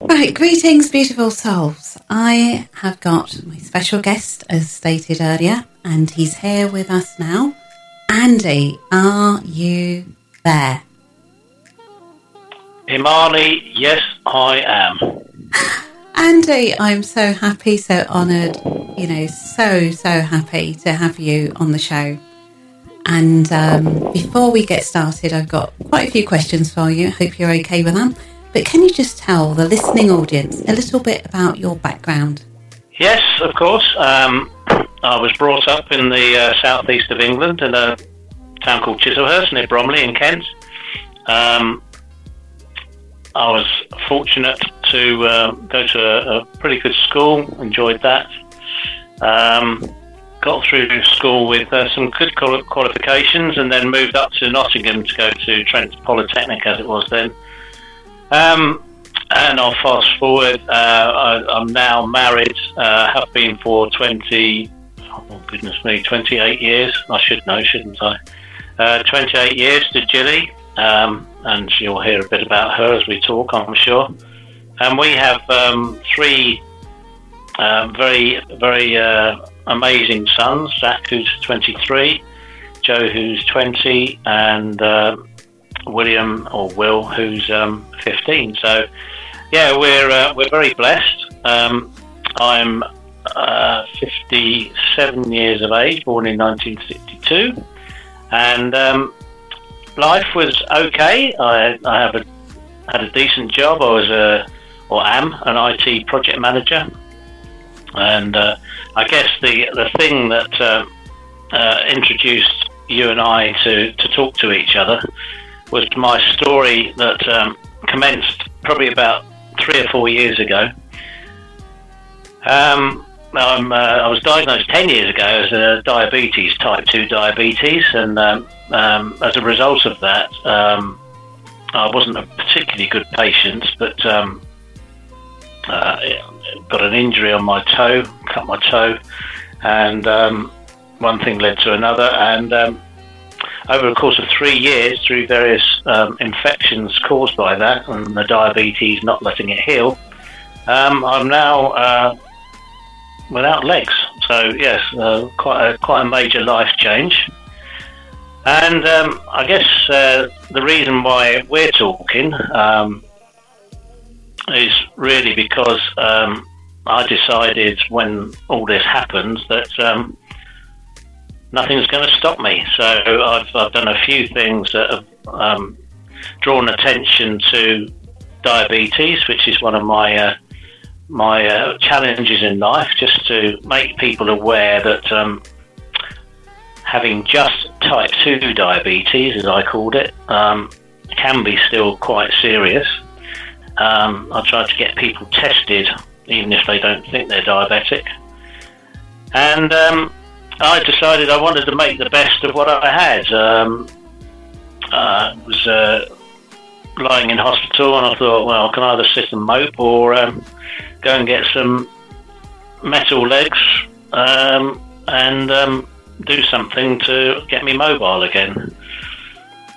Right, greetings, beautiful souls. I have got my special guest, as stated earlier, and he's here with us now. Andy, are you there? Imani, yes, I am. Andy, I'm so happy, so honoured, you know, so, so happy to have you on the show. And um, before we get started, I've got quite a few questions for you. I hope you're okay with them. But can you just tell the listening audience a little bit about your background? Yes, of course. Um, I was brought up in the uh, southeast of England in a town called Chislehurst near Bromley in Kent. Um, I was fortunate to uh, go to a, a, pretty good school, enjoyed that. Um, got through school with uh, some good qualifications and then moved up to Nottingham to go to Trent Polytechnic as it was then. Um, and I'll fast forward. Uh, I, am now married. Uh, have been for 20. Oh goodness me, 28 years. I should know, shouldn't I? Uh, 28 years to Jilly, um, and you'll hear a bit about her as we talk, I'm sure. And we have um, three uh, very, very uh, amazing sons. Zach, who's 23, Joe, who's 20, and uh, William or Will, who's um, 15. So, yeah, we're uh, we're very blessed. Um, I'm uh, 57 years of age, born in 1962, and um, life was okay. I, I have a, had a decent job. I was a or am an IT project manager, and uh, I guess the the thing that uh, uh, introduced you and I to, to talk to each other was my story that um, commenced probably about three or four years ago. Um, uh, i was diagnosed 10 years ago as a diabetes, type 2 diabetes, and um, um, as a result of that, um, I wasn't a particularly good patient, but um, uh, got an injury on my toe, cut my toe, and one thing led to another, and over the course of three years, through various um, infections caused by that and the diabetes not letting it heal, um, I'm now uh, without legs. So yes, uh, quite a quite a major life change. And um, I guess uh, the reason why we're talking um, is really because um, I decided when all this happened that um, nothing's going to stop me. So I've, I've done a few things that have um, drawn attention to diabetes, which is one of my uh, my uh, challenges in life, just to make people aware that um, having just type 2 diabetes, as I called it, um, can be still quite serious. Um, I try to get people tested, even if they don't think they're diabetic. And um, I decided I wanted to make the best of what I had. Um, I was uh, lying in hospital, and I thought, well, I can either sit and mope or um, go and get some metal legs um, and um, do something to get me mobile again.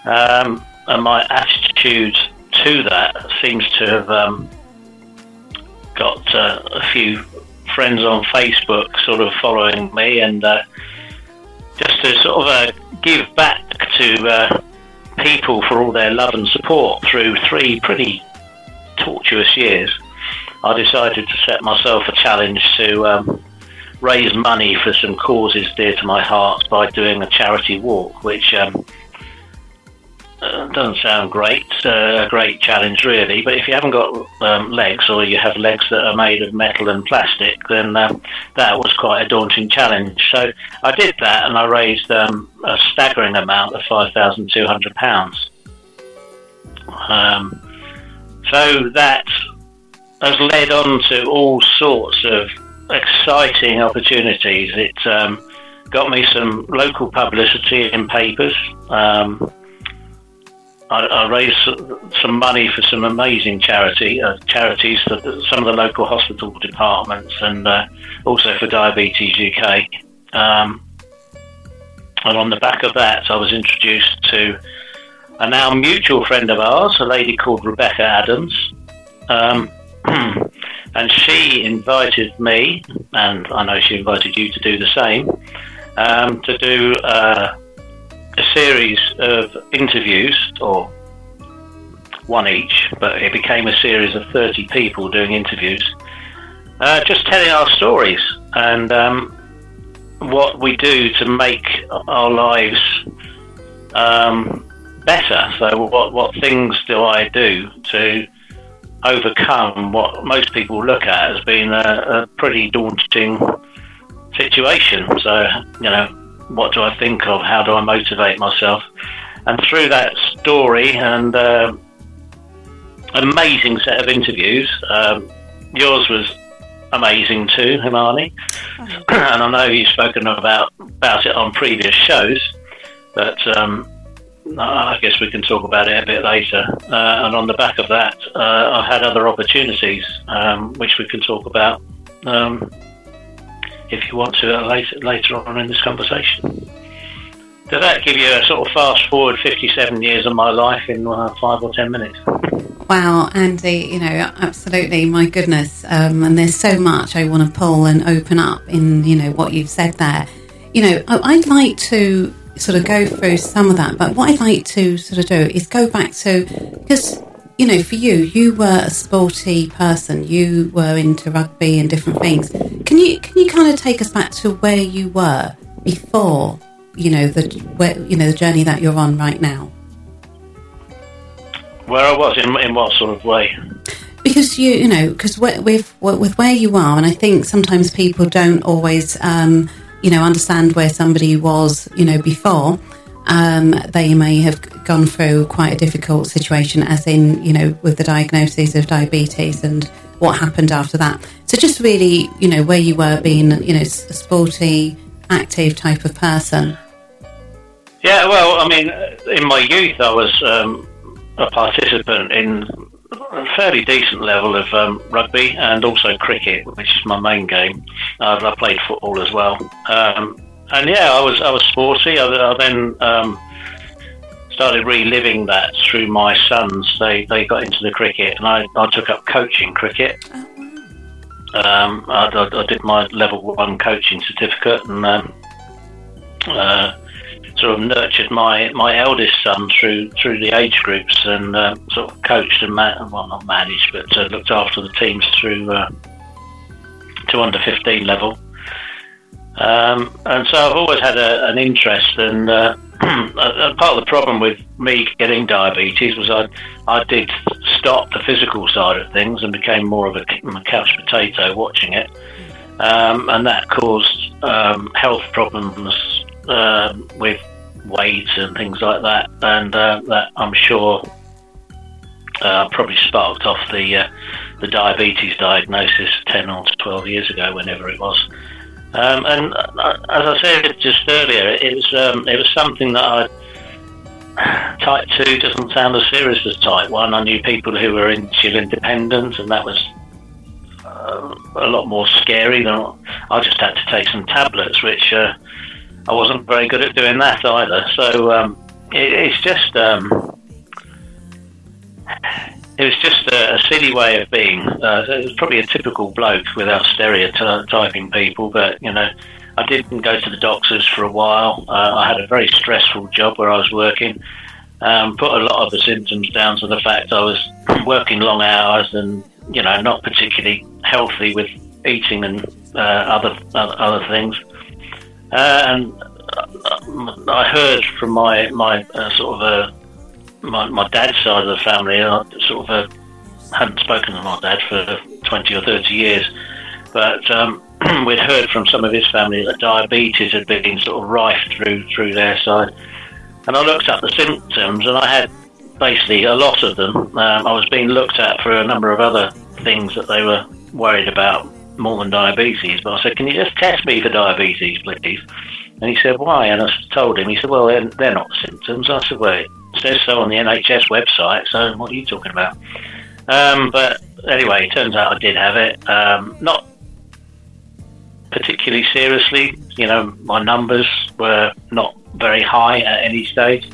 Um, and my attitude to that seems to have um, got uh, a few friends on Facebook sort of following me and uh, just to sort of uh, give back to uh, people for all their love and support through three pretty tortuous years, I decided to set myself a challenge to um, raise money for some causes dear to my heart by doing a charity walk, which um, uh, doesn't sound great, uh, a great challenge really, but if you haven't got um, legs or you have legs that are made of metal and plastic, then um, that was quite a daunting challenge. So I did that and I raised um, a staggering amount of £5,200. Um, so that has led on to all sorts of exciting opportunities. It um, got me some local publicity in papers. Um, I, I raised some money for some amazing charity uh, charities, for some of the local hospital departments, and uh, also for Diabetes UK. Um, and on the back of that, I was introduced to a now mutual friend of ours, a lady called Rebecca Adams, um, and she invited me, and I know she invited you to do the same, um, to do uh, a series of interviews, or one each, but it became a series of 30 people doing interviews, uh, just telling our stories and um, what we do to make our lives um, better. So, what, what things do I do to overcome what most people look at as being a, a pretty daunting situation? So, you know, what do I think of? How do I motivate myself? And through that story and uh, amazing set of interviews, um, yours was amazing too, Imani. Oh. and I know you've spoken about about it on previous shows, but um, I guess we can talk about it a bit later. Uh, and on the back of that, uh, I've had other opportunities um, which we can talk about um, if you want to uh, later later on in this conversation. Does that give you a sort of fast forward 57 years of my life in uh, five or ten minutes? Wow, Andy, you know, absolutely, my goodness. Um, and there's so much I want to pull and open up in, you know, what you've said there. You know, I'd like to sort of go through some of that, but what I'd like to sort of do is go back to, because, you know, for you, you were a sporty person, you were into rugby and different things. Can you, can you kind of take us back to where you were before, you know, the, where, you know, the journey that you're on right now? Where I was in in what sort of way? Because you you know because with with where you are, and I think sometimes people don't always um, you know understand where somebody was you know before. Um, they may have gone through quite a difficult situation, as in you know with the diagnosis of diabetes and what happened after that. So just really you know where you were being you know a sporty, active type of person. Yeah, well, I mean, in my youth, I was um, a participant in a fairly decent level of um, rugby and also cricket, which is my main game. Uh, I played football as well, um, and yeah, I was I was sporty. I, I then um, started reliving that through my sons. They they got into the cricket, and I, I took up coaching cricket. Um, I, I, did my level one coaching certificate, and um, uh, sort of nurtured my, my eldest son through through the age groups and uh, sort of coached and ma- well not managed but uh, looked after the teams through uh, to under 15 level. Um, and so I've always had a, an interest and uh, part of the problem with me getting diabetes was I I did stop the physical side of things and became more of a, a couch potato watching it. Um, and that caused um, health problems um, with weight and things like that, and uh, that I'm sure uh, probably sparked off the uh, the diabetes diagnosis ten or twelve years ago, whenever it was. Um, and uh, as I said just earlier, it was um, it was something that I type two doesn't sound as serious as type one. I knew people who were insulin dependent, and that was uh, a lot more scary than I just had to take some tablets, which uh, I wasn't very good at doing that either. So um, it, it's just um, it was just a, a, silly way of being. Uh, it was probably a typical bloke without stereotyping people, but you know. I didn't go to the doctors for a while. Uh, I had a very stressful job where I was working. Um, put a lot of the symptoms down to the fact I was working long hours and you know not particularly healthy with eating and uh, other other things. Uh, and I heard from my my uh, sort of uh, my, my dad's side of the family. I sort of uh, hadn't spoken to my dad for twenty or thirty years, but um, we'd heard from some of his family that diabetes had been sort of rife through through their side. And I looked up the symptoms, and I had basically a lot of them. Um, I was being looked at for a number of other things that they were worried about more than diabetes. But I said, can you just test me for diabetes, please? And he said, why? And I told him, he said, well, they're, they're not symptoms. I said, well, says so on the NHS website, so what are you talking about? Um, but anyway, it turns out I did have it. Um, not particularly seriously. You know, my numbers were not very high at any stage.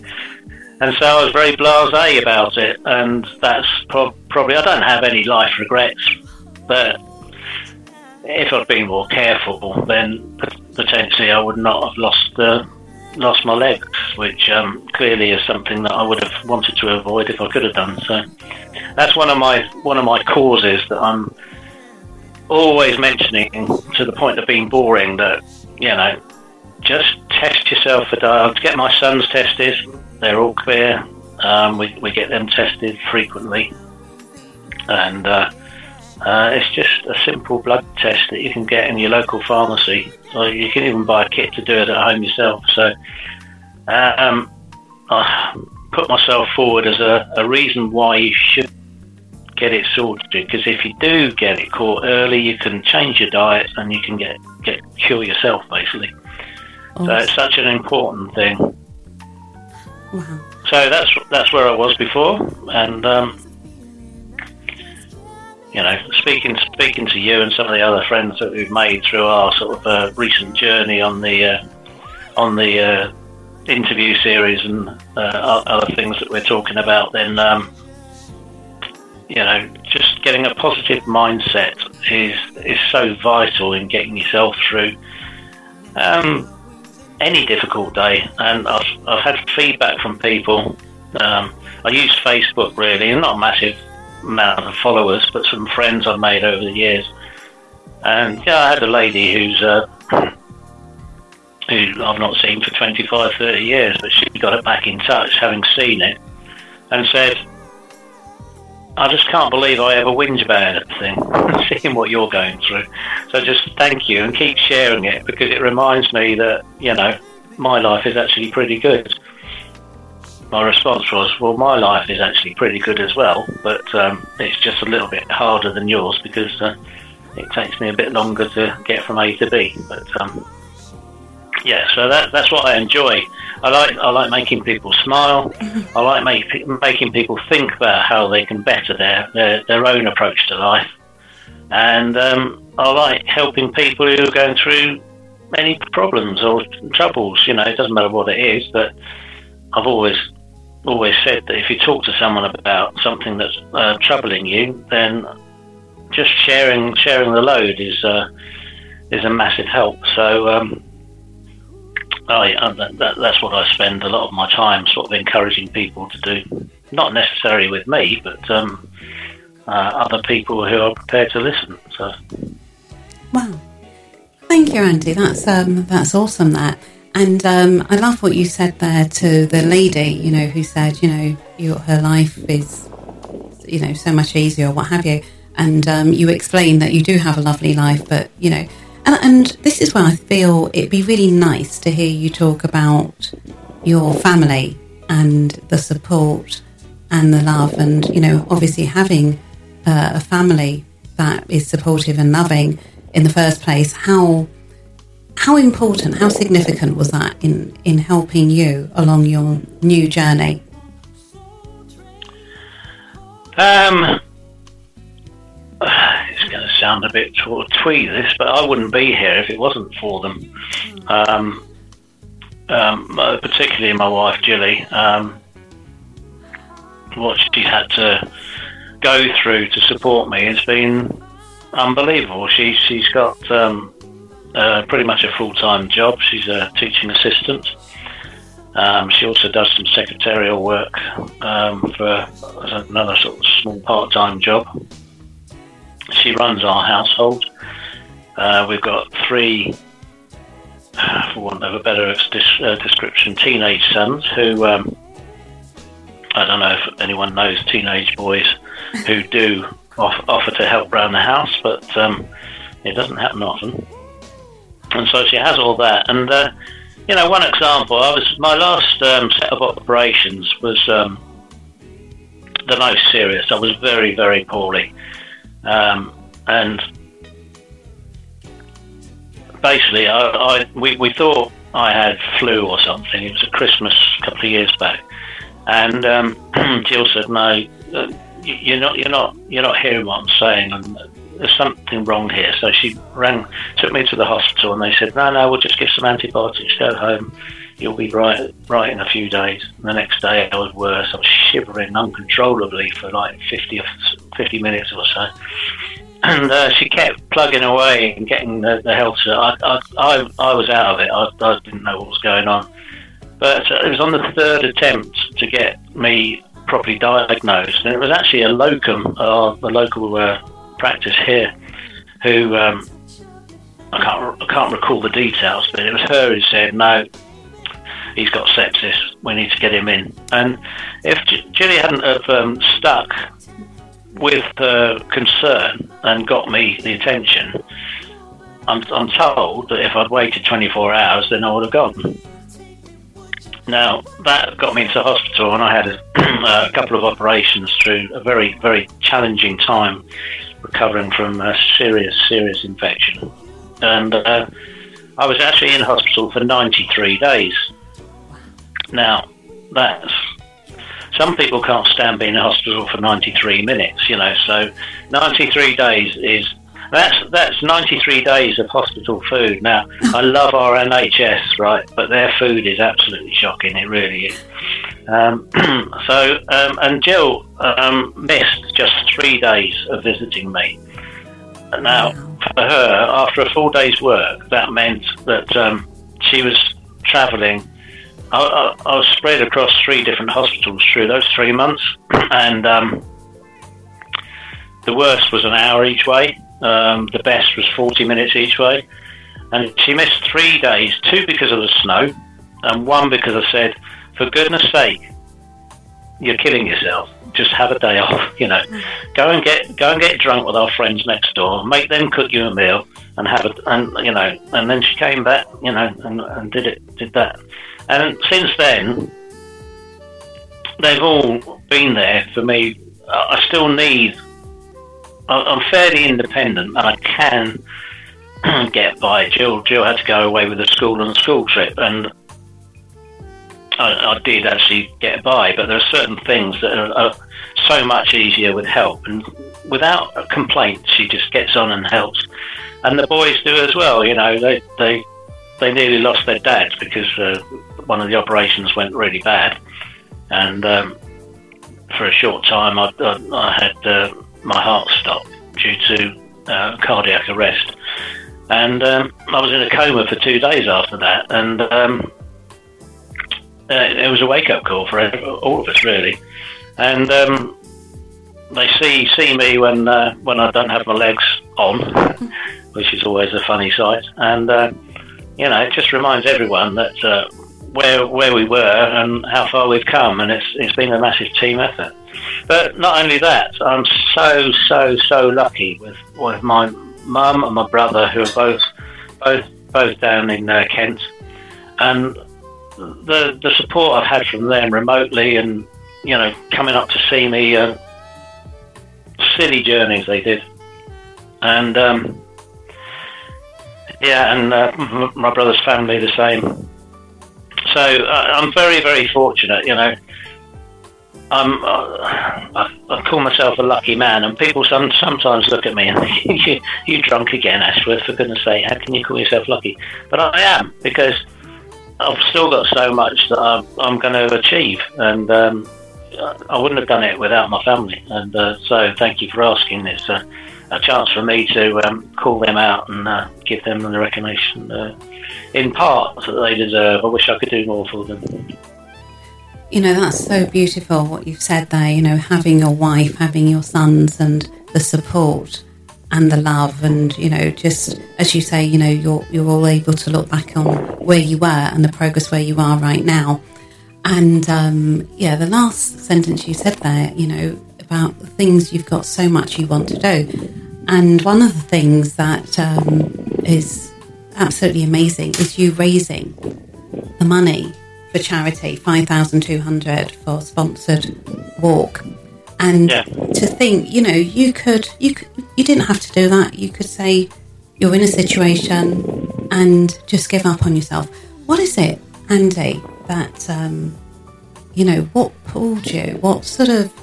And so I was very blasé about it, and that's pro- probably, I don't have any life regrets but if I'd been more careful, then potentially I would not have lost uh, lost my legs, which um, clearly is something that I would have wanted to avoid if I could have done. So that's one of my one of my causes that I'm always mentioning to the point of being boring. That you know, just test yourself for diet. Get my sons tested; they're all clear. Um, we we get them tested frequently, and. Uh, uh, it's just a simple blood test that you can get in your local pharmacy. So you can even buy a kit to do it at home yourself. So uh, um, I put myself forward as a, a reason why you should get it sorted. Because if you do get it caught early, you can change your diet and you can get, get cure yourself basically. Awesome. So it's such an important thing. Wow. So that's that's where I was before, and um, you know, speaking speaking to you and some of the other friends that we've made through our sort of uh, recent journey on the uh, on the uh, interview series and uh, other things that we're talking about, then um, you know, just getting a positive mindset is is so vital in getting yourself through um, any difficult day. And I've I've had feedback from people. Um, I use Facebook really, not massive amount of followers, but some friends I've made over the years. And yeah, I had a lady who's uh, who I've not seen for 25, 30 years, but she got it back in touch, having seen it, and said, I just can't believe I ever whinge about anything, seeing what you're going through. So just thank you and keep sharing it because it reminds me that, you know, my life is actually pretty good my response was, well, my life is actually pretty good as well, but um, it's just a little bit harder than yours because uh, it takes me a bit longer to get from A to B. But um, yeah, so that, that's what I enjoy. I like I like making people smile. I like make, making people think about how they can better their their, their own approach to life, and um, I like helping people who are going through any problems or troubles. You know, it doesn't matter what it is, but I've always always said that if you talk to someone about something that's uh, troubling you, then just sharing sharing the load is uh, is a massive help. So um, I, uh, that, that's what I spend a lot of my time sort of encouraging people to do. Not necessarily with me, but um, uh, other people who are prepared to listen. So, wow, thank you, Andy. That's um, that's awesome. That. And um, I love what you said there to the lady, you know, who said, you know, your, her life is, you know, so much easier, what have you. And um, you explained that you do have a lovely life, but, you know, and, and this is where I feel it'd be really nice to hear you talk about your family and the support and the love, and, you know, obviously having uh, a family that is supportive and loving in the first place, how how important, how significant was that in, in helping you along your new journey? Um, it's going to sound a bit twee this, but I wouldn't be here if it wasn't for them. Um, um, uh, particularly my wife Julie, um, what she's had to go through to support me has been unbelievable. She she's got um, uh, pretty much a full time job. She's a teaching assistant. Um, she also does some secretarial work um, for another sort of small part time job. She runs our household. Uh, we've got three, for want of a better uh, description, teenage sons who um, I don't know if anyone knows teenage boys who do off- offer to help around the house, but um, it doesn't happen often and so she has all that. And uh, you know, one example, I was my last um, set of operations was um, the most serious. I was very, very poorly, um, and basically, I, I we, we thought I had flu or something. It was a Christmas a couple of years back, and um, Jill said, "No, uh, you're not, you're not, you're not hearing what I'm saying." And there's something wrong here. So she rang, took me to the hospital, and they said, no, no, we'll just give some antibiotics, go home, you'll be right, right in a few days. And the next day I was worse. I was shivering uncontrollably for like 50, 50 minutes or so. and uh, she kept plugging away and getting the, the health. I, I, I, was out of it. I, I didn't know what was going on. But uh, it was on the third attempt to get me properly diagnosed, and it was actually a locum, uh, the local uh, practice here, who um, I can't I can't recall the details, but it was her who said no. He's got sepsis. We need to get him in. And if J- hadn't have um, stuck with concern and got me the attention, I'm, I'm told that if I'd waited 24 hours, then I would have gone. Now, that got me into hospital, and I had a, a couple of operations through a very, very challenging time recovering from a serious, serious infection. And uh, I was actually in hospital for 93 days. Now, that's some people can't stand being in hospital for 93 minutes, you know, so 93 days is that's that's 93 days of hospital food. Now, I love our NHS, right, but their food is absolutely shocking. It really is. Um, so, um, and Jill um, missed just three days of visiting me. Now, for her, after a full day's work, that meant that um, she was travelling. I, I, I, was spread across three different hospitals through those three months, and um, the worst was an hour each way. Um, the best was 40 minutes each way. And she missed three days, two because of the snow, and one because I said, for goodness sake, you're killing yourself. Just have a day off, you know. Go and get go and get drunk with our friends next door. Make them cook you a meal and have it, and you know. And then she came back, you know, and, and did it, did that. And since then, they've all been there for me. I still need I'm fairly independent and I can get by. Jill, Jill had to go away with the school and a school trip, and I, I, did actually get by. But there are certain things that are, are, so much easier with help, and without a complaint, she just gets on and helps. And the boys do as well. You know, they they they nearly lost their dads because uh, one of the operations went really bad, and um, for a short time, I, I, I had. Uh, my heart stopped due to uh, cardiac arrest. And um, I was in a coma for two days after that. And um, uh, it was a wake up call for all of us, really. And um, they see see me when uh, when I don't have my legs on, which is always a funny sight. And uh, you know, it just reminds everyone that uh, where where we were and how far we've come, and it's it's been a massive team effort. But not only that, I'm so so so lucky with with my mum and my brother who are both both both down in uh, Kent, and the the support I've had from them remotely, and you know coming up to see me, uh, silly journeys they did, and um, yeah, and uh, my brother's family the same. So uh, I'm very very fortunate, you know. I'm, uh, I, I, call myself a lucky man, and people some, sometimes look at me and think, you, you drunk again, Ashworth, for goodness sake, how can you call yourself lucky? But I am, because I've still got so much that I'm, I'm going to achieve, and um, I wouldn't have done it without my family. And uh, so thank you for asking. It's a, a chance for me to um, call them out and uh, give them the recognition uh, in part that they deserve. I wish I could do more for them. You know, that's so beautiful what you've said there, you know, having your wife, having your sons and the support and the love and, you know, just as you say, you know, you're you're all able to look back on where you were and the progress where you are right now. And um, yeah, the last sentence you said there, you know, about the things you've got so much you want to do. And one of the things that um, is absolutely amazing is you raising the money for charity, 5,200 for sponsored walk. And yeah. to think, you know, you could, you could, you didn't have to do that. You could say you're in a situation and just give up on yourself. What is it, Andy, that, um, you know, what pulled you? What sort of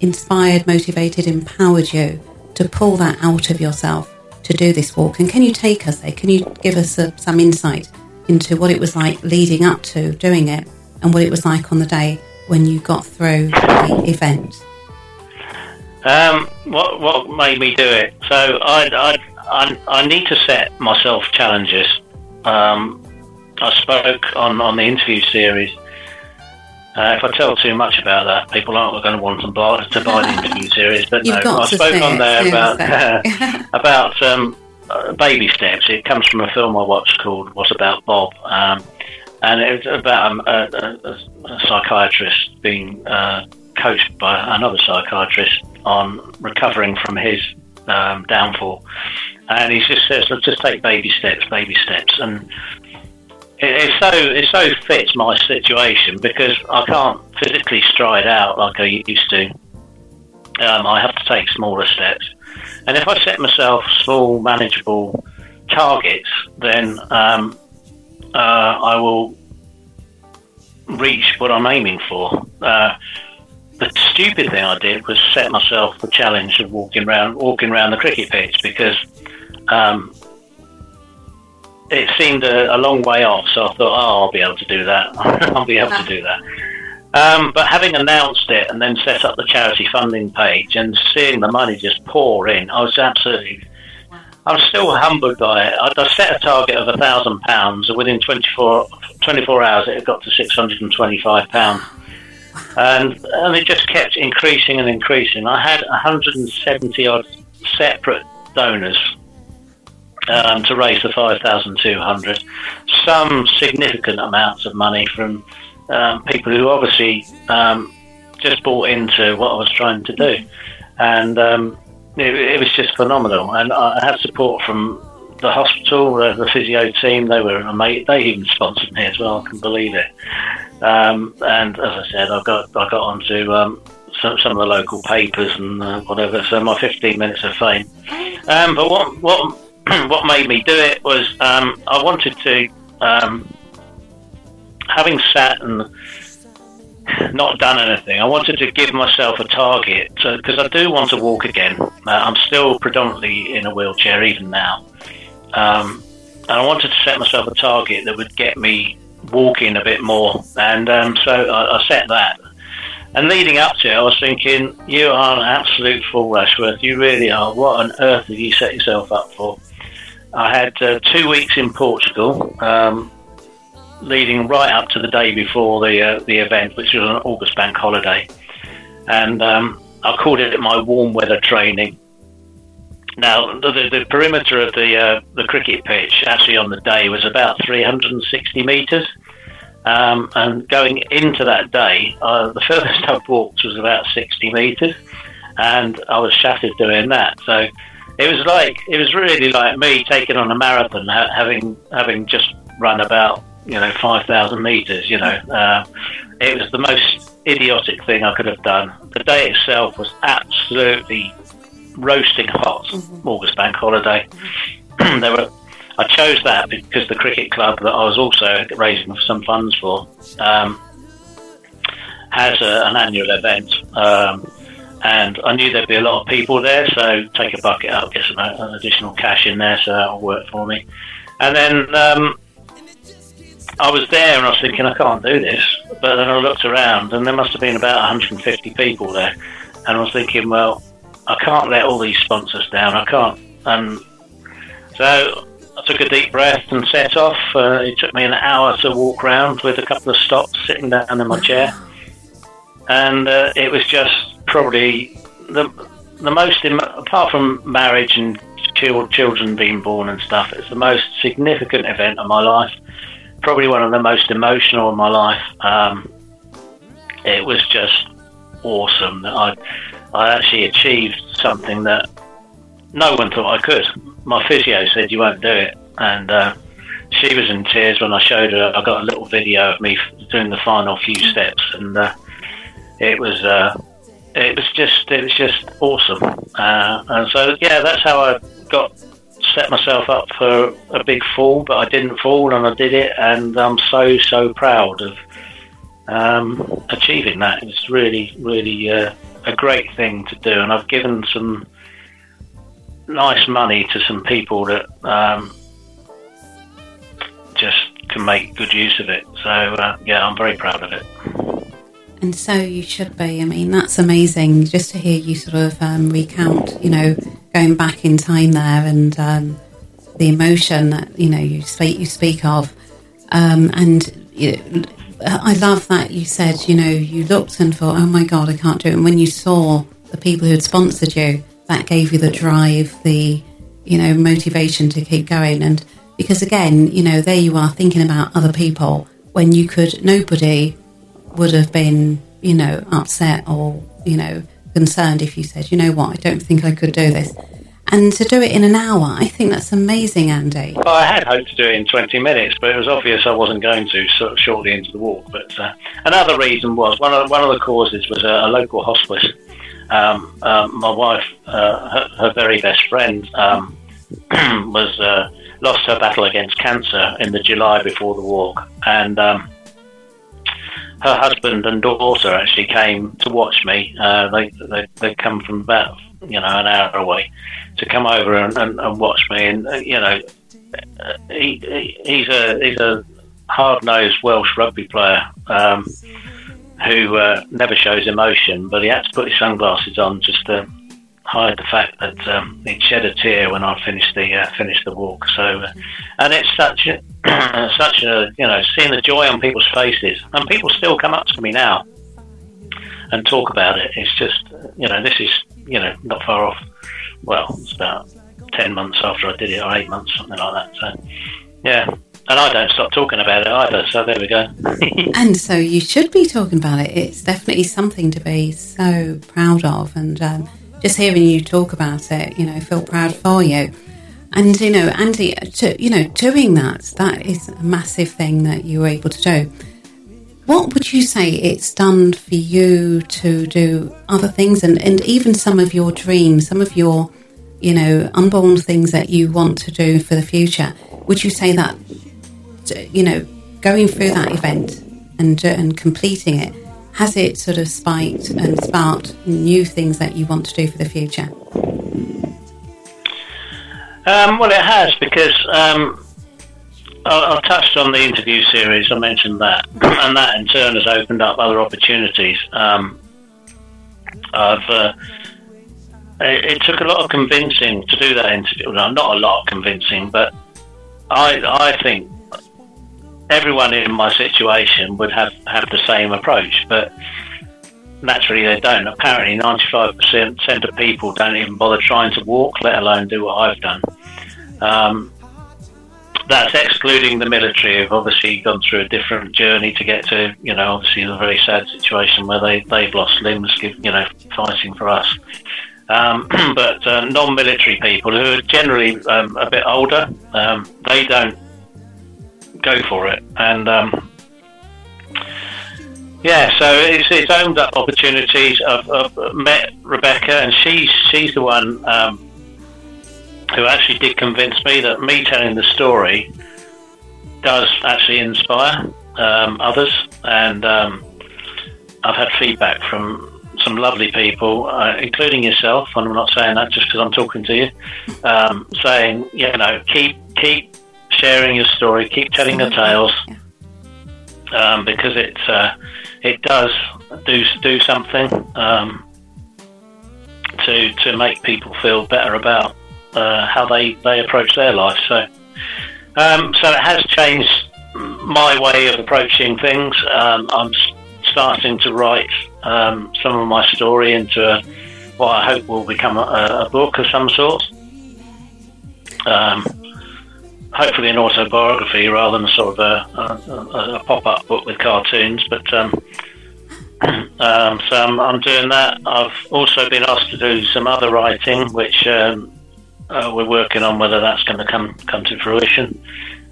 inspired, motivated, empowered you to pull that out of yourself to do this walk? And can you take us there? Can you give us a, some insight into what it was like leading up to doing it and what it was like on the day when you got through the event? Um, what what made me do it? So I I I, I need to set myself challenges. Um, I spoke on on the interview series. Uh, if I tell too much about that, people aren't going to want to buy, to buy the interview series. But no, I spoke on there about say. about um, uh, baby steps. It comes from a film I watched called "What About Bob," um, and it was about um, a, a, a psychiatrist being uh, coached by another psychiatrist on recovering from his um, downfall. And he just says, "Let's just take baby steps, baby steps." And it, so it so fits my situation because I can't physically stride out like I used to. Um, I have to take smaller steps, and if I set myself small, manageable targets, then um, uh, I will reach what I'm aiming for. Uh, the stupid thing I did was set myself the challenge of walking around walking around the cricket pitch because um, it seemed a, a, long way off. So I thought, oh, I'll be able to do that. I'll be able to do that. Um, but having announced it and then set up the charity funding page and seeing the money just pour in, I was absolutely. I was still humbled by it. I, I set a target of a thousand pounds, and within 24, 24 hours, it had got to six hundred and and it just kept increasing and increasing. I had 170 odd separate donors um, to raise the 5,200. Some significant amounts of money from um, people who obviously um, just bought into what I was trying to do, and um, it, it, was just phenomenal. And I had support from the hospital, the, the physio team. They were amazing. They even sponsored me as well. I can believe it. Um, and as I said, I got I got onto um, some, some of the local papers and uh, whatever. So my 15 minutes of fame. Um, but what what what made me do it was um, I wanted to, um, having sat and not done anything. I wanted to give myself a target because I do want to walk again. Uh, I'm still predominantly in a wheelchair even now, um, and I wanted to set myself a target that would get me walking a bit more. And um, so I, I, set that. And leading up to it, I was thinking, you are an absolute fool, Ashworth. You really are. What on earth have you set yourself up for? I had uh, two weeks in Portugal, um, leading right up to the day before the uh, the event, which was an August bank holiday. And um, I called it my warm weather training. Now, the, the, perimeter of the uh, the cricket pitch actually on the day was about 360 metres. Um, and going into that day, uh, the furthest I walked was about 60 metres, and I was shattered doing that. So it was like it was really like me taking on a marathon, ha- having having just run about you know 5,000 metres. You know, uh, it was the most idiotic thing I could have done. The day itself was absolutely roasting hot mm-hmm. August bank holiday. there were. I chose that because the cricket club that I was also raising some funds for um, has a, an annual event, um, and I knew there'd be a lot of people there. So take a bucket up, get some uh, additional cash in there, so that'll work for me. And then um, I was there, and I was thinking I can't do this. But then I looked around, and there must have been about 150 people there, and I was thinking, well, I can't let all these sponsors down. I can't. And so I took a deep breath and set off. Uh, it took me an hour to walk around with a couple of stops, sitting down in my chair, and uh, it was just probably the the most apart from marriage and children being born and stuff. It's the most significant event of my life. Probably one of the most emotional of my life. Um, it was just awesome. I I actually achieved something that no one thought I could. My physio said you won't do it, and uh, she was in tears when I showed her. I got a little video of me doing the final few steps, and uh, it was uh, it was just it was just awesome. Uh, and so yeah, that's how I got set myself up for a big fall, but I didn't fall, and I did it, and I'm so so proud of um, achieving that. It's really really uh, a great thing to do, and I've given some nice money to some people that um, just can make good use of it. So uh, yeah, I'm very proud of it. And so you should be. I mean, that's amazing just to hear you sort of um, recount, you know, going back in time there and um, the emotion that you know you speak you speak of. Um, and you know, I love that you said, you know, you looked and thought, oh my god, I can't do it. And when you saw the people who had sponsored you, that gave you the drive, the you know motivation to keep going. And because again, you know, there you are thinking about other people when you could nobody would have been, you know, upset or, you know, concerned if you said, you know what, I don't think I could do this. And to do it in an hour, I think that's amazing, Andy. Well, I had hoped to do it in 20 minutes, but it was obvious I wasn't going to of shortly into the walk. But uh, another reason was one of, one of the causes was a, a local hospice. Um, um, my wife, uh, her, her, very best friend, um, was uh, lost her battle against cancer in the July before the walk, and um, her husband and daughter actually came to watch me. Uh, they, they they come from about you know an hour away to come over and, and, and watch me. And uh, you know, he, he, he's a he's a hard nosed Welsh rugby player um, who uh, never shows emotion, but he had to put his sunglasses on just to hide the fact that um, he'd shed a tear when I finished the uh, finished the walk. So, uh, and it's such a, such a you know seeing the joy on people's faces, and people still come up to me now and talk about it. It's just you know this is you know not far off. Well, it's about ten months after I did it, or eight months, something like that. So, yeah. And I don't stop talking about it either, so there we go. and so you should be talking about it. It's definitely something to be so proud of, and um, just hearing you talk about it, you know, feel proud for you. And you know, Andy, to, you know, doing that, that is a massive thing that you were able to do. What would you say it's done for you to do other things and, and even some of your dreams, some of your, you know, unborn things that you want to do for the future? Would you say that, you know, going through that event and, and completing it has it sort of spiked and sparked new things that you want to do for the future? Um, well, it has because um, I, I, touched on the interview series. I mentioned that, and that in turn has opened up other opportunities. Um, I've uh, it, it, took a lot of convincing to do that interview. Well, not a lot of convincing, but I I think everyone in my situation would have, have the same approach, but naturally they don't. Apparently, 95% of people don't even bother trying to walk, let alone do what I've done. Um, that's excluding the military, who've obviously gone through a different journey to get to, you know, obviously a very sad situation where they, they've lost limbs, you know, fighting for us. Um, but uh, non-military people who are generally um, a bit older, um, they don't go for it. And um, yeah, so it's, it's opened up opportunities. I've, I've, met Rebecca, and she's she's the one um, who actually did convince me that me telling the story does actually inspire um, others. And um, I've had feedback from some lovely people, uh, including yourself. And I'm not saying that just because I'm talking to you, um, saying you know keep keep sharing your story, keep telling the tales, um, because it uh, it does do do something um, to to make people feel better about uh, how they, they approach their life. So um, so it has changed my way of approaching things. Um, I'm starting to write um, some of my story into a, what I hope will become a, a book of some sort. Um, hopefully an autobiography rather than sort of a, a, a pop-up book with cartoons. But um, um, so I'm, I'm, doing that. I've also been asked to do some other writing, which um, uh, we're working on whether that's going to come come to fruition.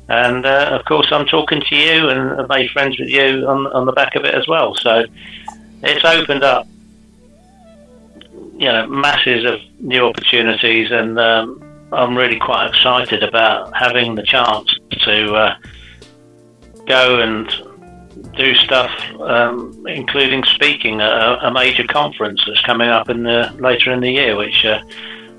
And uh, of course, I'm talking to you and I've made friends with you on on the back of it as well. So it's opened up, you know, masses of new opportunities and. Um, I'm really quite excited about having the chance to uh, go and do stuff, um, including speaking at a, a, major conference that's coming up in the later in the year, which uh,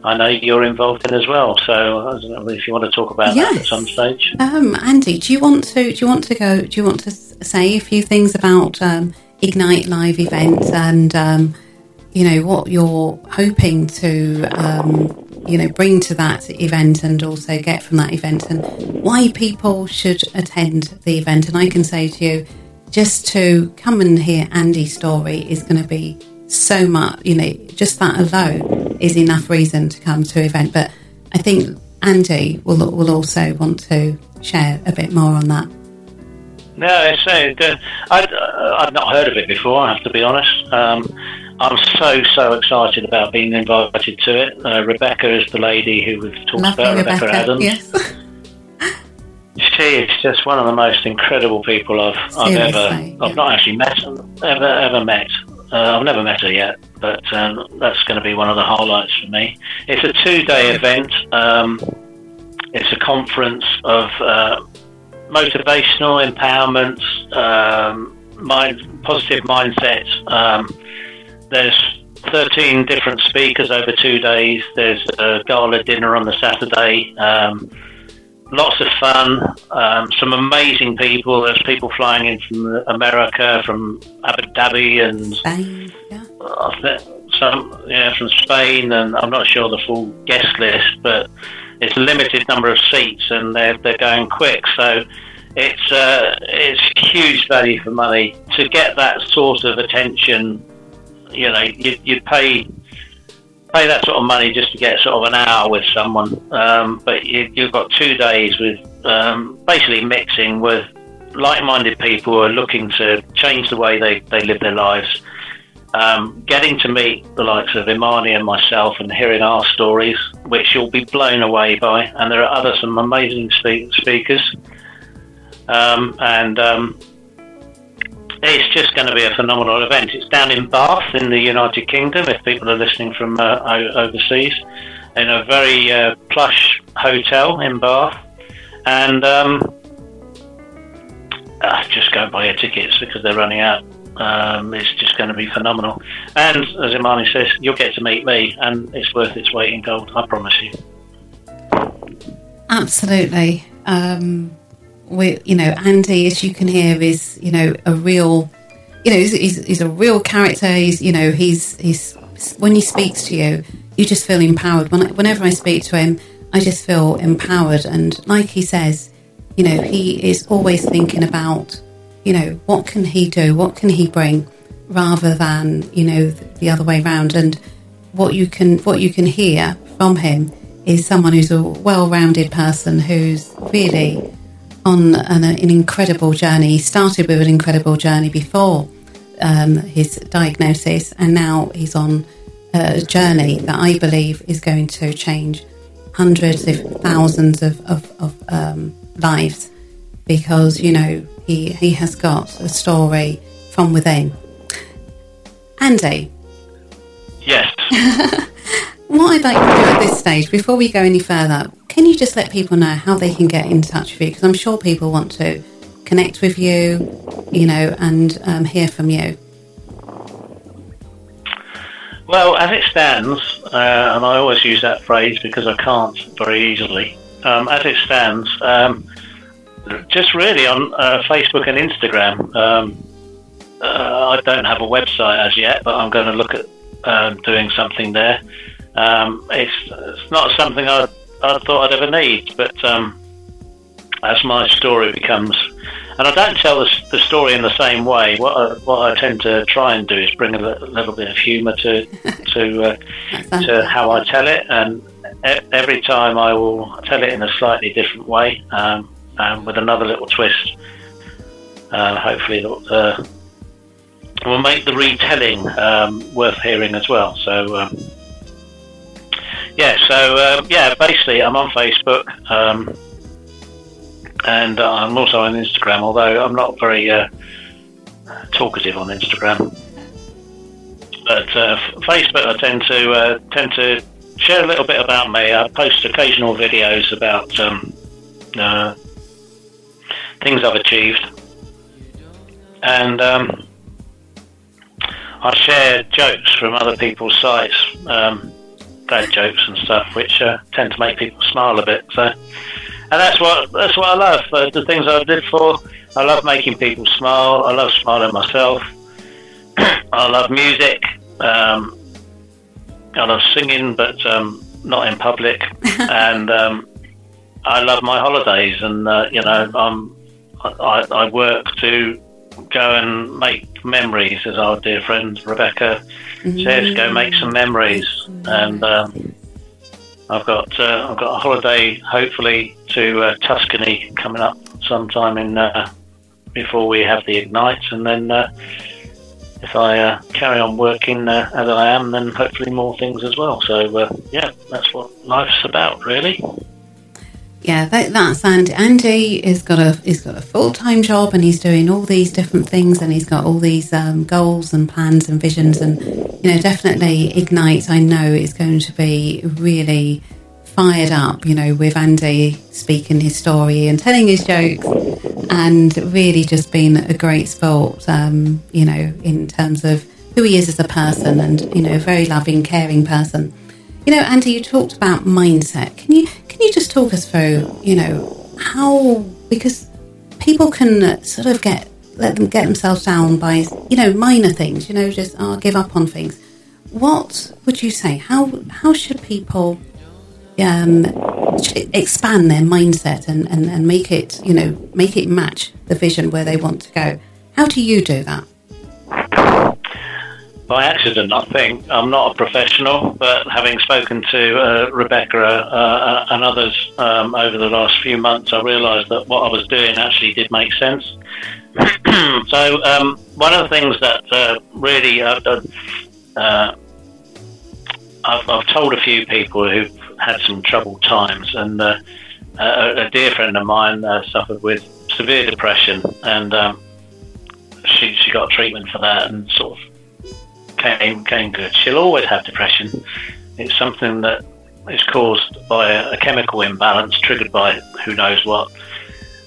I know you're involved in as well. So I don't know if you want to talk about yes. that at some stage. Um, Andy, do you want to do you want to go? Do you want to say a few things about um, Ignite Live events and, um, you know, what you're hoping to, um, you know, bring to that event and also get from that event and why people should attend the event. And I can say to you, just to come and hear Andy's story is going to be so much, you know, just that alone is enough reason to come to an event. But I think Andy will, will also want to share a bit more on that. No, it's uh, I'd, uh, I'd not heard of it before, I have to be honest. Um, I'm so, so excited about being invited to it. Uh, Rebecca is the lady who we've talked Lovely about, Rebecca, Rebecca Adams. Yes. She is just one of the most incredible people I've, I've ever, Seriously, I've not actually met, ever, ever met. Uh, I've never met her yet, but um, that's going to be one of the highlights for me. It's a two-day event. Um, it's a conference of uh, motivational empowerment, um, mind, positive mindset. Um, there's 13 different speakers over two days. There's a gala dinner on the Saturday. Um, lots of fun. Um, some amazing people. There's people flying in from America, from Abu Dhabi, and Spain, yeah. Some yeah from Spain, and I'm not sure the full guest list, but it's a limited number of seats, and they're they're going quick. So it's uh, it's huge value for money to get that sort of attention. You know, you you pay pay that sort of money just to get sort of an hour with someone, um, but you, you've got two days with um, basically mixing with like-minded people who are looking to change the way they, they live their lives. Um, getting to meet the likes of Imani and myself and hearing our stories, which you'll be blown away by, and there are other some amazing speakers, um, and um, it's just going to be a phenomenal event. It's down in Bath in the United Kingdom. If people are listening from uh, overseas, in a very uh, plush hotel in Bath, and um, uh, just go buy your tickets because they're running out. Um, it's just going to be phenomenal. And as Imani says, you'll get to meet me, and it's worth its weight in gold. I promise you. Absolutely. Um, we, you know, Andy, as you can hear, is you know a real, you know, he's, he's, he's a real character. He's, you know, he's he's when he speaks to you, you just feel empowered. When I, whenever I speak to him, I just feel empowered. And like he says, you know, he is always thinking about, you know, what can he do, what can he bring, rather than you know the other way round. And what you can what you can hear from him is someone who's a well-rounded person who's really on an, an incredible journey. He started with an incredible journey before um, his diagnosis, and now he's on a journey that I believe is going to change hundreds, if thousands of, of, of um, lives because, you know, he, he has got a story from within. Andy, Yes. what I'd like to do at this stage, before we go any further, can you just let people know how they can get in touch with you? Because I'm sure people want to connect with you, you know, and um, hear from you. Well, as it stands, uh, and I always use that phrase because I can't very easily. Um, as it stands, um, just really on uh, Facebook and Instagram. Um, uh, I don't have a website as yet, but I'm going to look at um, doing something there. Um, it's, it's not something I, I thought I'd ever need, but um, as my story becomes, and I don't tell the, the story in the same way. What I, what I tend to try and do is bring a little bit of humour to to uh, to how I tell it, and e- every time I will tell it in a slightly different way, um, and with another little twist. Uh, hopefully, uh, will make the retelling um, worth hearing as well. So, um, yeah, so um, yeah, basically, I'm on Facebook. Um, and uh, I'm also on Instagram, although I'm not very uh, talkative on Instagram. But uh, Facebook, I tend to uh, tend to share a little bit about me. I post occasional videos about um, uh, things I've achieved, and um, I share jokes from other people's sites, um, dad jokes and stuff, which uh, tend to make people smile a bit. So and that's what that's what I love. Uh, the things I did for. I love making people smile. I love smiling myself. I love music. Um, I love singing, but um, not in public. and um, I love my holidays, and uh, you know, I'm, I, I work to go and make memories, as our dear friend Rebecca mm-hmm. says. Go make some memories, and um, I've got uh, I've got a holiday, hopefully to uh, Tuscany coming up sometime in uh, before we have the ignite, and then uh, if I uh, carry on working uh, as I am, then hopefully more things as well. So yeah, that's what life's about, really. Yeah, that, that's Andy. Andy has got a he's got a full time job and he's doing all these different things and he's got all these um, goals and plans and visions and you know definitely ignite. I know is going to be really fired up. You know, with Andy speaking his story and telling his jokes and really just being a great sport. Um, you know, in terms of who he is as a person and you know, a very loving, caring person. You know, Andy, you talked about mindset. Can you can you just talk us through, you know, how because people can sort of get let them get themselves down by you know minor things, you know, just oh, give up on things. What would you say? How how should people um, expand their mindset and, and, and make it you know make it match the vision where they want to go? How do you do that? By accident, I think. I'm not a professional, but having spoken to uh, Rebecca uh, uh, and others um, over the last few months, I realised that what I was doing actually did make sense. so, um, one of the things that uh, really uh, uh, I've, I've, told a few people who've had some troubled times, and a, a, dear friend of mine suffered with severe depression, and um, she, she got treatment for that and sort of came came good. She'll always have depression. It's something that is caused by a, a chemical imbalance triggered by who knows what,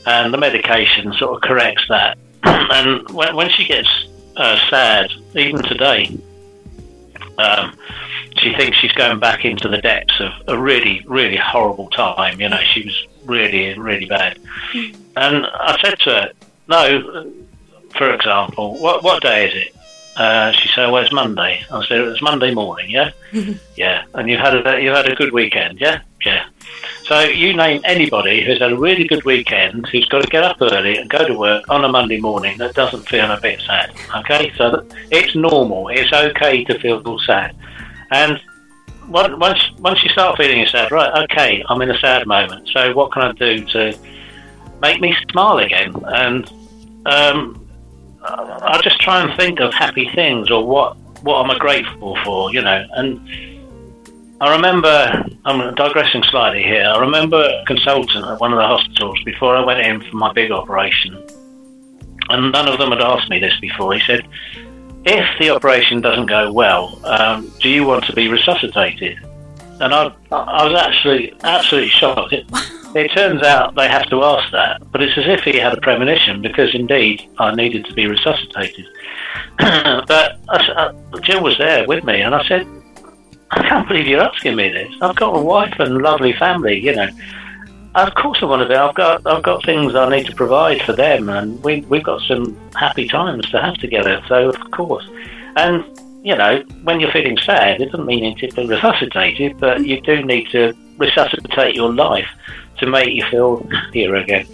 and the medication sort of corrects that. and when, when she gets uh, sad, even today, um, she thinks she's going back into the depths of a really, really horrible time. You know, she was really, really bad. Hmm. And I said to her, "No, for example, what what day is it? Uh, she said, "Well, it's Monday." I said, "It's Monday morning, yeah, yeah." And you had a you had a good weekend, yeah, yeah. So you name anybody who's had a really good weekend, who's got to get up early and go to work on a Monday morning that doesn't feel a bit sad. Okay, so it's normal. It's okay to feel sad, and once once you start feeling sad, right? Okay, I'm in a sad moment. So what can I do to make me smile again? And um, I just try and think of happy things or what what am I grateful for, you know. And I remember, I'm digressing slightly here. I remember a consultant at one of the hospitals before I went in for my big operation, and none of them had asked me this before. He said, "If the operation doesn't go well, um, do you want to be resuscitated?" And I, I was actually absolutely shocked. It, it turns out they have to ask that, but it's as if he had a premonition because indeed I needed to be resuscitated. but I, I, uh, Jill was there with me, and I said, I can't believe you're asking me this. I've got a wife and lovely family, you know. Of course, I want to be. I've got I've got things I need to provide for them, and we we've got some happy times to have together. So of course, and you know, when you're feeling sad, it doesn't mean you need to be resuscitated, but you do need to resuscitate your life to make you feel happier again.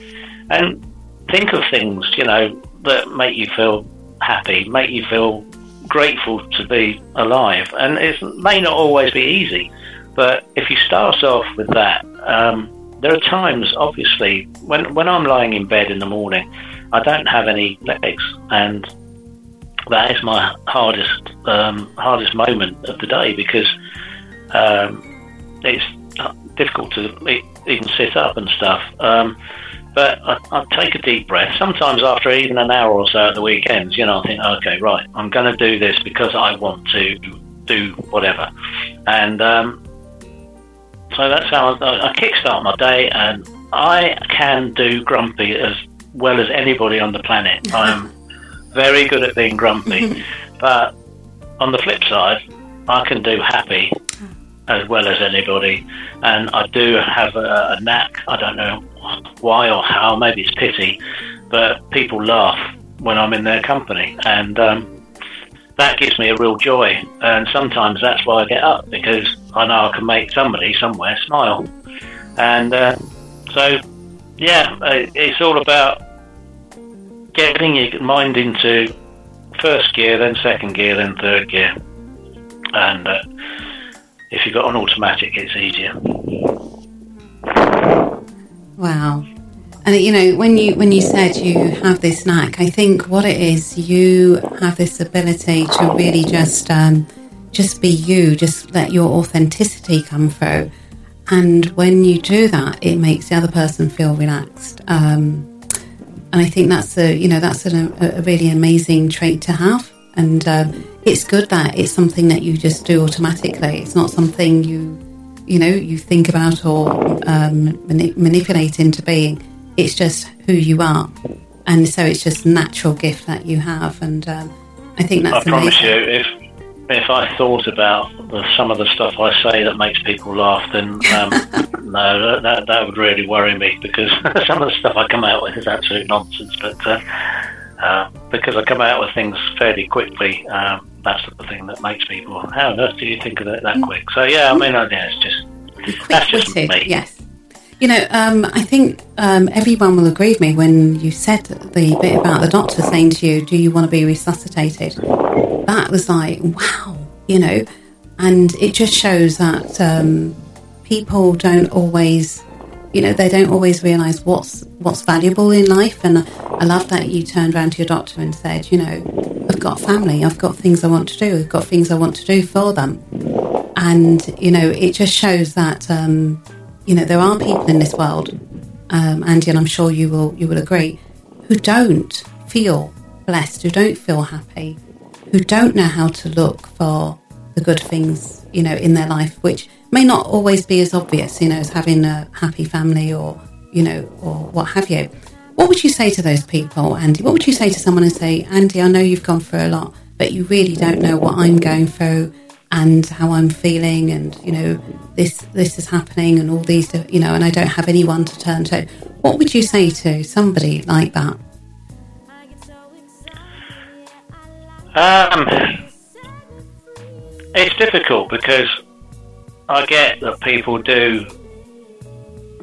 And think of things, you know, that make you feel happy, make you feel grateful to be alive. And it may not always be easy, but if you start off with that, um, there are times, obviously, when, when I'm lying in bed in the morning, I don't have any legs, and that is my hardest um, hardest moment of the day because um, it's difficult to even sit up and stuff. Um, but I, I, take a deep breath. Sometimes after even an hour or so at the weekends, you know, I think, okay, right, I'm going to do this because I want to do whatever. And um, so that's how I, I kickstart my day, and I can do grumpy as well as anybody on the planet. I'm very good at being grumpy, but on the flip side, I can do happy as well as anybody. And I do have a, a knack, I don't know why or how, maybe it's pity, but people laugh when I'm in their company. And um, that gives me a real joy. And sometimes that's why I get up because I know I can make somebody somewhere smile. And uh, so, yeah, uh, it's all about getting your mind into first gear, then second gear, then third gear. And uh, if you've got an automatic, it's easier. Wow. And you know, when you when you said you have this knack, I think what it is, you have this ability to really just um, just be you, just let your authenticity come through. And when you do that, it makes the other person feel relaxed. Um, and I think that's a you know that's a, a really amazing trait to have. And uh, it's good that it's something that you just do automatically. It's not something you you know you think about or um, mani- manipulate into being it's just who you are, and so it's just a natural gift that you have. And um, I think that's. I promise you, if if I thought about the, some of the stuff I say that makes people laugh, then um, no, that that would really worry me because some of the stuff I come out with is absolute nonsense. But uh, uh, because I come out with things fairly quickly, um, that's the thing that makes people. How on earth do you think of it that mm. quick? So yeah, I mean, yeah, it's just that's just me. Yes. You know, um, I think um, everyone will agree with me when you said the bit about the doctor saying to you, Do you want to be resuscitated? That was like, wow, you know, and it just shows that um, people don't always, you know, they don't always realise what's what's valuable in life. And I love that you turned around to your doctor and said, You know, I've got family, I've got things I want to do, I've got things I want to do for them. And, you know, it just shows that um, you know, there are people in this world, um, Andy, and I'm sure you will you will agree, who don't feel blessed, who don't feel happy, who don't know how to look for the good things, you know, in their life, which may not always be as obvious, you know, as having a happy family or, you know, or what have you. What would you say to those people, Andy? What would you say to someone and say, Andy, I know you've gone through a lot, but you really don't know what I'm going through and how I'm feeling, and you know, this this is happening, and all these, you know, and I don't have anyone to turn to. What would you say to somebody like that? Um, it's difficult because I get that people do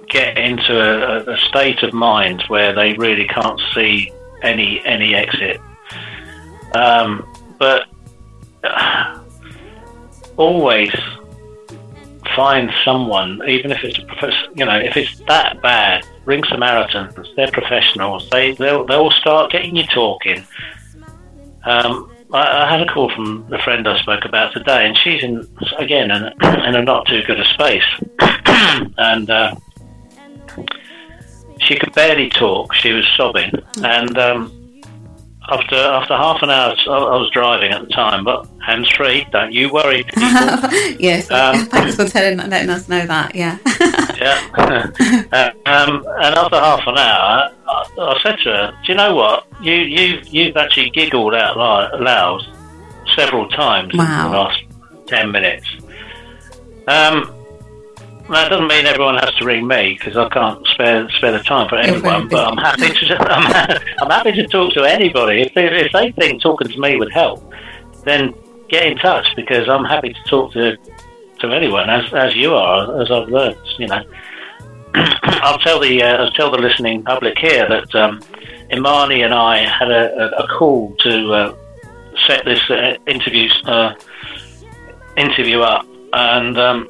get into a, a, state of mind where they really can't see any any exit. Um, but always find someone, even if it's a professor, you know, if it's that bad, ring Samaritans. They're professionals. They they'll they'll start getting you talking. Um, I, had a call from the friend I spoke about today, and she's in again in, in a not too good a space, and uh, she could barely talk. She was sobbing, and um, after after half an hour, I was driving at the time, but hands free. Don't you worry. yes, um, thanks for telling letting us know that. Yeah. yeah. uh, um, and after half an hour, I, I, said to her, "Do you know what? You you you've actually giggled out loud several times wow. in the last ten minutes." Um, that doesn't mean everyone has to ring me because I can't spare spare the time for anyone. But I'm happy to I'm, I'm happy to talk to anybody. If they, if they think talking to me would help, then get in touch because I'm happy to talk to to anyone as as you are, as I've learned. You know, I'll tell the uh, I'll tell the listening public here that um, Imani and I had a, a, a call to uh, set this uh, interview uh, interview up and. Um,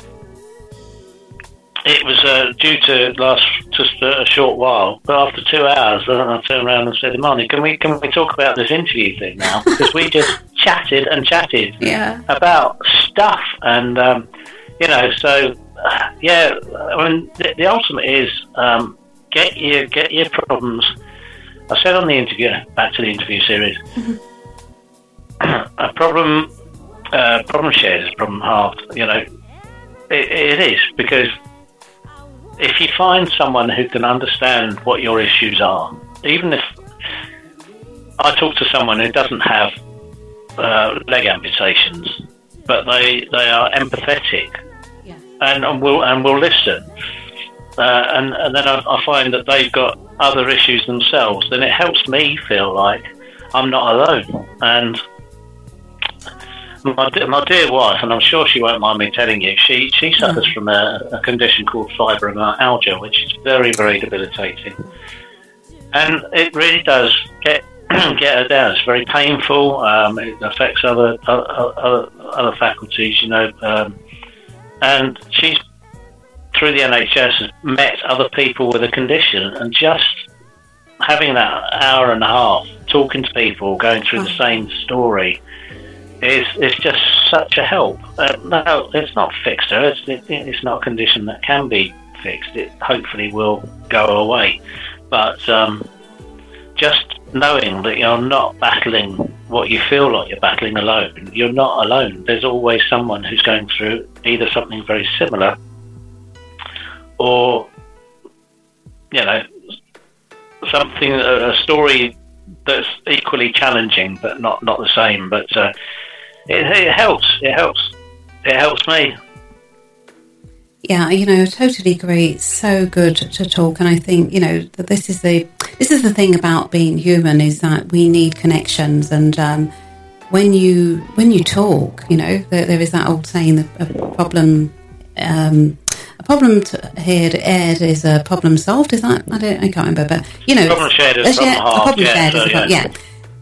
it was uh, due to last just a, short while, but after two hours, I turned around and said, "Imani, can we can we talk about this interview thing now?" Because we just chatted and chatted yeah. about stuff, and um, you know, so uh, yeah. I mean, the, the ultimate is um, get your get your problems. I said on the interview, back to the interview series, mm-hmm. a problem, uh, problem shared is problem halved. You know, it, it is because if you find someone who can understand what your issues are, even if I talk to someone who doesn't have uh, leg amputations, but they they are empathetic yeah. and, and will and will listen, uh, and and then I, I find that they've got other issues themselves, then it helps me feel like I'm not alone, and my, my dear wife, and I'm sure she won't mind me telling you, she, she suffers from a, a condition called fibromyalgia, which is very, very debilitating. And it really does get get her down. It's very painful. Um, it affects other other, other faculties, you know. Um, and she's through the NHS has met other people with a condition, and just having that hour and a half talking to people, going through the oh. same story, is is just such a help. Uh, no, it's not fixed. It's, it, it's not a condition that can be fixed. It hopefully will go away, but um, just knowing that you're not battling what you feel like you're battling alone. You're not alone. There's always someone who's going through either something very similar or, you know, something, a story that's equally challenging but not, not the same. But uh, it, it helps. It helps. It helps me. Yeah, you know, totally agree. It's so good to talk, and I think you know that this is the this is the thing about being human is that we need connections, and um, when you when you talk, you know, there, there is that old saying that a problem um, a problem heard aired is a problem solved. Is that I don't I can't remember, but you know, problem shared is problem, yeah, problem yeah, shared so, is yeah. yeah.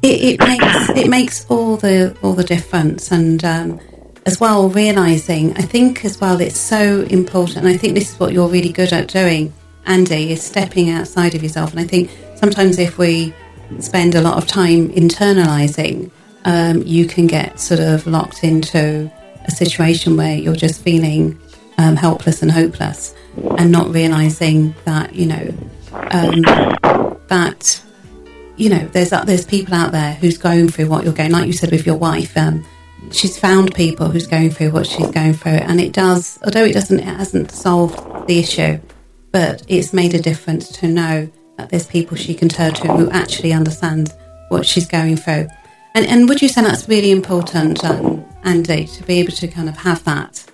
It, it makes it makes all the all the difference, and um, as well realizing i think as well it's so important. I think this is what you're really good at doing andy is stepping outside of yourself. And i think sometimes if we spend a lot of time internalizing um, you can get sort of locked into a situation where you're just feeling um, helpless and hopeless and not realizing that you know um, that you know there's there's people out there who's going through what you're going like you said with your wife um, she's found people who's going through what she's going through, and it does. Although it doesn't, it hasn't solved the issue, but it's made a difference to know that there's people she can turn to who actually understand what she's going through. And and would you say that's really important, um, Andy, to be able to kind of have that?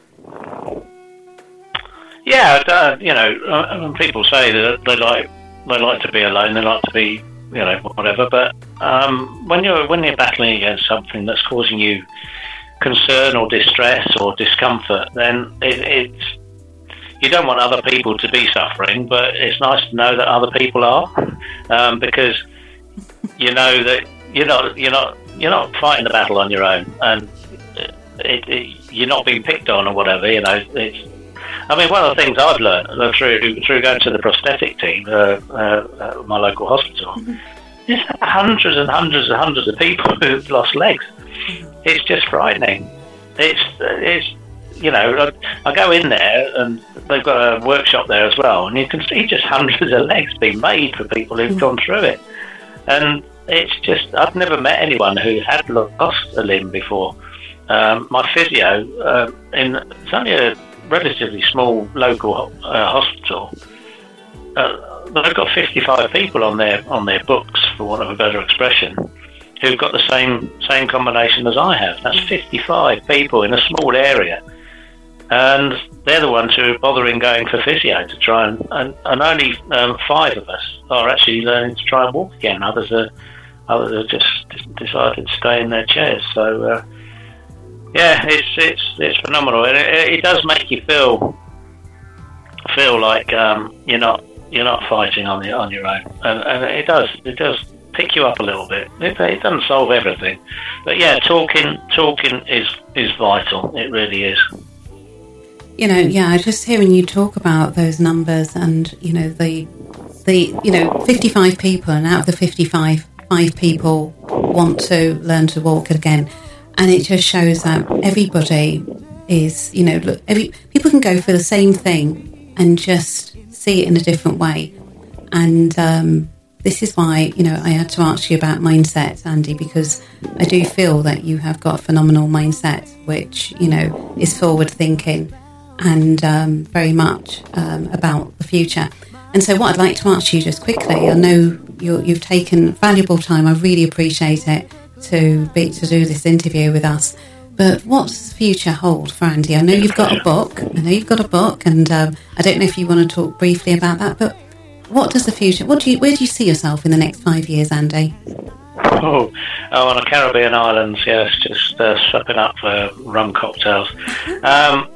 Yeah, uh, you know, uh, people say that they like they like to be alone, they like to be you know whatever. But um, when you're when you're battling against something that's causing you concern or distress or discomfort, then it, it's you don't want other people to be suffering, but it's nice to know that other people are, um, because you know that you're not you're not you're not fighting the battle on your own, and it, it, you're not being picked on or whatever. You know, it's. I mean, one of the things I've learned through through going to the prosthetic team, uh, uh, my local hospital, mm-hmm. is hundreds and hundreds and hundreds of people who've lost legs it's just frightening. It's it's you know I, I, go in there and they've got a workshop there as well, and you can see just hundreds of legs being made for people who've gone through it, and it's just I've never met anyone who had lost a limb before. Um, my physio uh, in it's only a relatively small local uh, hospital. Uh, they've got 55 people on their on their books, for want of a better expression, who've got the same same combination as I have. That's 55 people in a small area, and they're the ones who are bothering going for physio to try and and, and only um, five of us are actually learning to try and walk again. Others are others are just decided to stay in their chairs. So. Uh, yeah, it's it's it's phenomenal, and it, it does make you feel feel like um, you're not you're not fighting on the on your own, and, and it does it does pick you up a little bit. It, it doesn't solve everything, but yeah, talking talking is is vital. It really is. You know, yeah, just hearing you talk about those numbers and you know the the you know 55 people and out of the 55 five people want to learn to walk again and it just shows that everybody is you know look every people can go for the same thing and just see it in a different way and um, this is why, you know, I had to ask you about mindset, Andy, because I do feel that you have got a phenomenal mindset, which, you know, is forward thinking and um, very much um, about the future. And so, what I'd like to ask you just quickly, I know you have taken valuable time. I really appreciate it to be to do this interview with us. But what's the future hold for Andy? I know you've got a book. I know you've got a book, and um, I don't know if you want to talk briefly about that. But what does the future? What do you? Where do you see yourself in the next five years, Andy? Oh, oh, on a Caribbean islands, yes, just uh, up for rum cocktails. Um,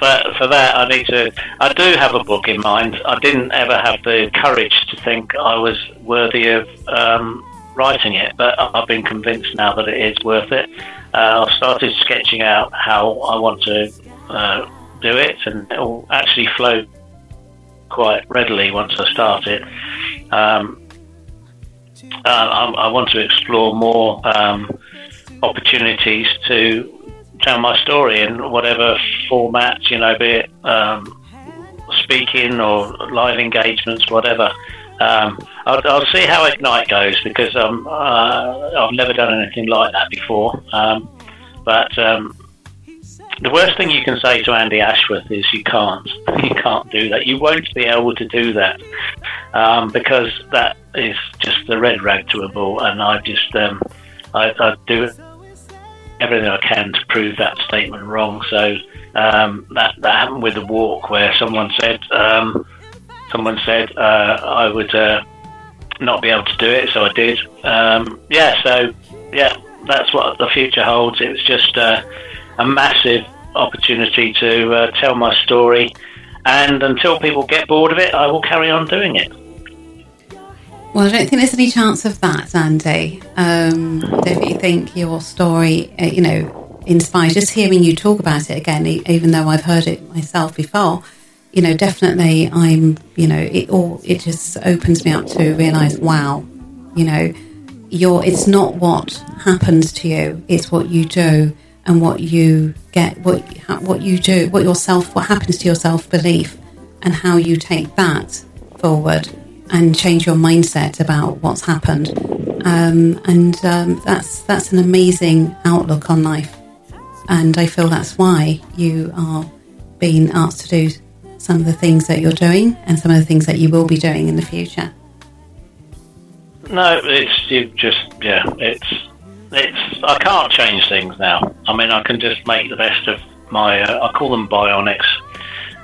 but for that, I need to. I do have a book in mind. I didn't ever have the courage to think I was worthy of um, writing it, but I've been convinced now that it is worth it. Uh, I've started sketching out how I want to uh, do it, and it will actually flow quite readily once I start it. Um, uh, I, I, want to explore more um, opportunities to tell my story in whatever format, you know, be it um, speaking or live engagements, whatever. Um, I'll, I'll, see how Ignite goes because um, uh, I've never done anything like that before. Um, but um, the worst thing you can say to Andy Ashworth is you can't. You can't do that. You won't be able to do that um, because that is just the red rag to a bull. And I just um, I, I, do everything I can to prove that statement wrong. So that that happened with the walk where someone said someone said uh, I would uh, not be able to do it, so I did. Um, yeah, so yeah, that's what the future holds. It was just uh, a massive opportunity to uh, tell my story, and until people get bored of it, I will carry on doing it. Well, I don't think there's any chance of that, Andy. Um, I definitely think your story, uh, you know, inspires. Just hearing you talk about it again, even though I've heard it myself before, you know, definitely I'm, you know, it all, it just opens me up to realise, wow, you know, you're, it's not what happens to you, it's what you do and what you get, what, what you do, what yourself, what happens to your self belief and how you take that forward and change your mindset about what's happened. Um, and um, that's, that's an amazing outlook on life. And I feel that's why you are being asked to do some of the things that you're doing and some of the things that you will be doing in the future? No, it's you just yeah, it's it's I can't change things now. I mean, I can just make the best of my uh, I call them bionics.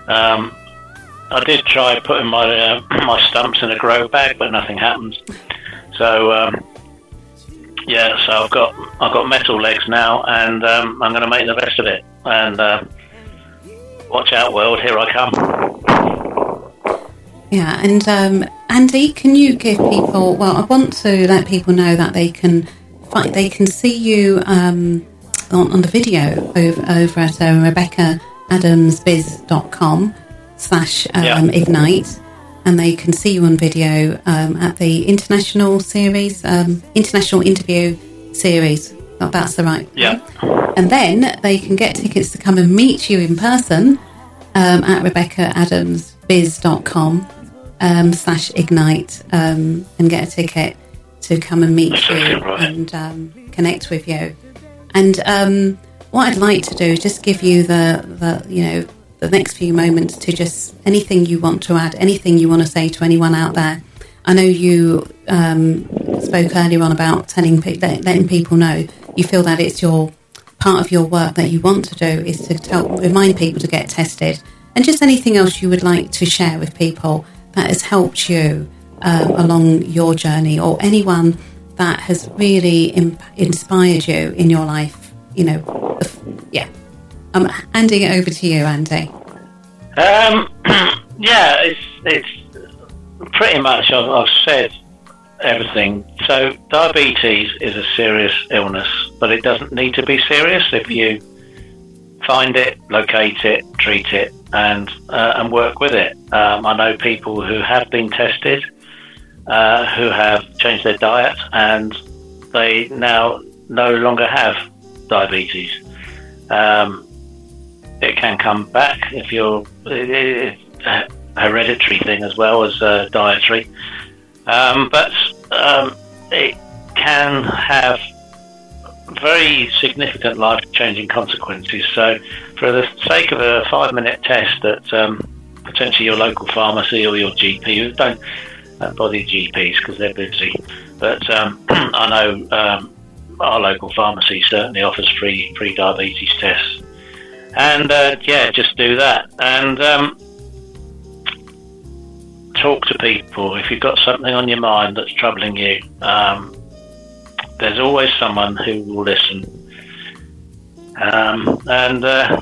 Um, I did try putting my uh, my stumps in a grow bag, but nothing happens. So um, yeah, so I've got I've got metal legs now, and um, I'm going to make the best of it. And uh, Watch out, world! Here I come. Yeah, and um, Andy, can you give people? Well, I want to let people know that they can find, they can see you um, on, on, the video over, over at uh, RebeccaAdamsBiz.com slash um, yeah. ignite, and they can see you on video um, at the international series, um, international interview series. That's the right. Yeah. And then they can get tickets to come and meet you in person um, at RebeccaAdamsBiz.com um, slash ignite um, and get a ticket to come and meet you and um, connect with you. And um, what I'd like to do is just give you the, the, you know, the next few moments to just anything you want to add, anything you want to say to anyone out there. I know you um, spoke earlier on about telling letting people know you feel that it's your part of your work that you want to do is to tell, remind people to get tested, and just anything else you would like to share with people that has helped you um, along your journey, or anyone that has really imp- inspired you in your life. You know, yeah. I'm handing it over to you, Andy. Um, yeah, it's it's pretty much I've, I've said everything. So diabetes is a serious illness, but it doesn't need to be serious if you find it, locate it, treat it, and uh, and work with it. Um, I know people who have been tested, uh, who have changed their diet, and they now no longer have diabetes. Um, it can come back if you're it, a hereditary thing as well as uh, dietary. Um, but um, it can have very significant life changing consequences. So, for the sake of a five minute test that um, potentially your local pharmacy or your GP, don't, don't bother GPs because they're busy, but um, I know um, our local pharmacy certainly offers free, free diabetes tests. And uh, yeah, just do that. And um, talk to people. If you've got something on your mind that's troubling you, um, there's always someone who will listen. Um, and uh,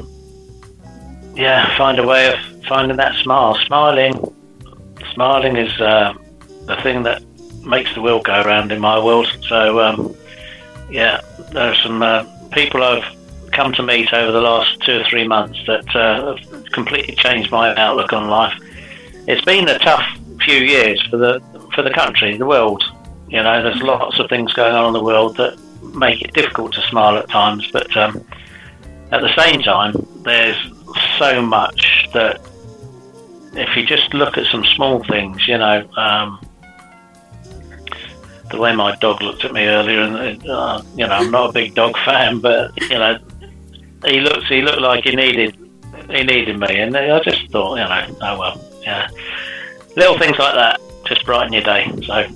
yeah, find a way of finding that smile. Smiling, smiling is uh, the thing that makes the world go around in my world. So um, yeah, there are some uh, people I've come to meet over the last two or three months that uh, have completely changed my outlook on life. It's been a tough few years for the for the country, the world. You know, there's lots of things going on in the world that make it difficult to smile at times, but um, at the same time, there's so much that if you just look at some small things, you know, um, the way my dog looked at me earlier, and uh, you know, I'm not a big dog fan, but you know, he looks he looked like he needed he needed me, and I just thought, you know, oh well, yeah, little things like that just brighten your day. So,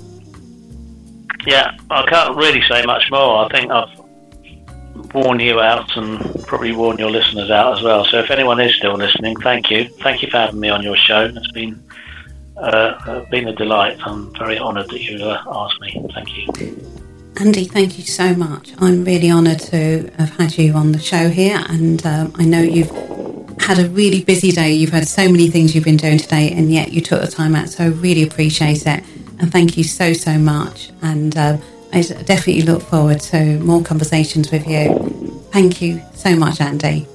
yeah, I can't really say much more. I think I've warned you out and probably warn your listeners out as well. So, if anyone is still listening, thank you, thank you for having me on your show. It's been uh, been a delight. I'm very honoured that you uh, asked me. Thank you. Andy, thank you so much. I'm really honoured to have had you on the show here, and um, I know you've had a really busy day. You've had so many things you've been doing today, and yet you took the time out. So I really appreciate it, and thank you so so much. And uh, I definitely look forward to more conversations with you. Thank you so much, Andy.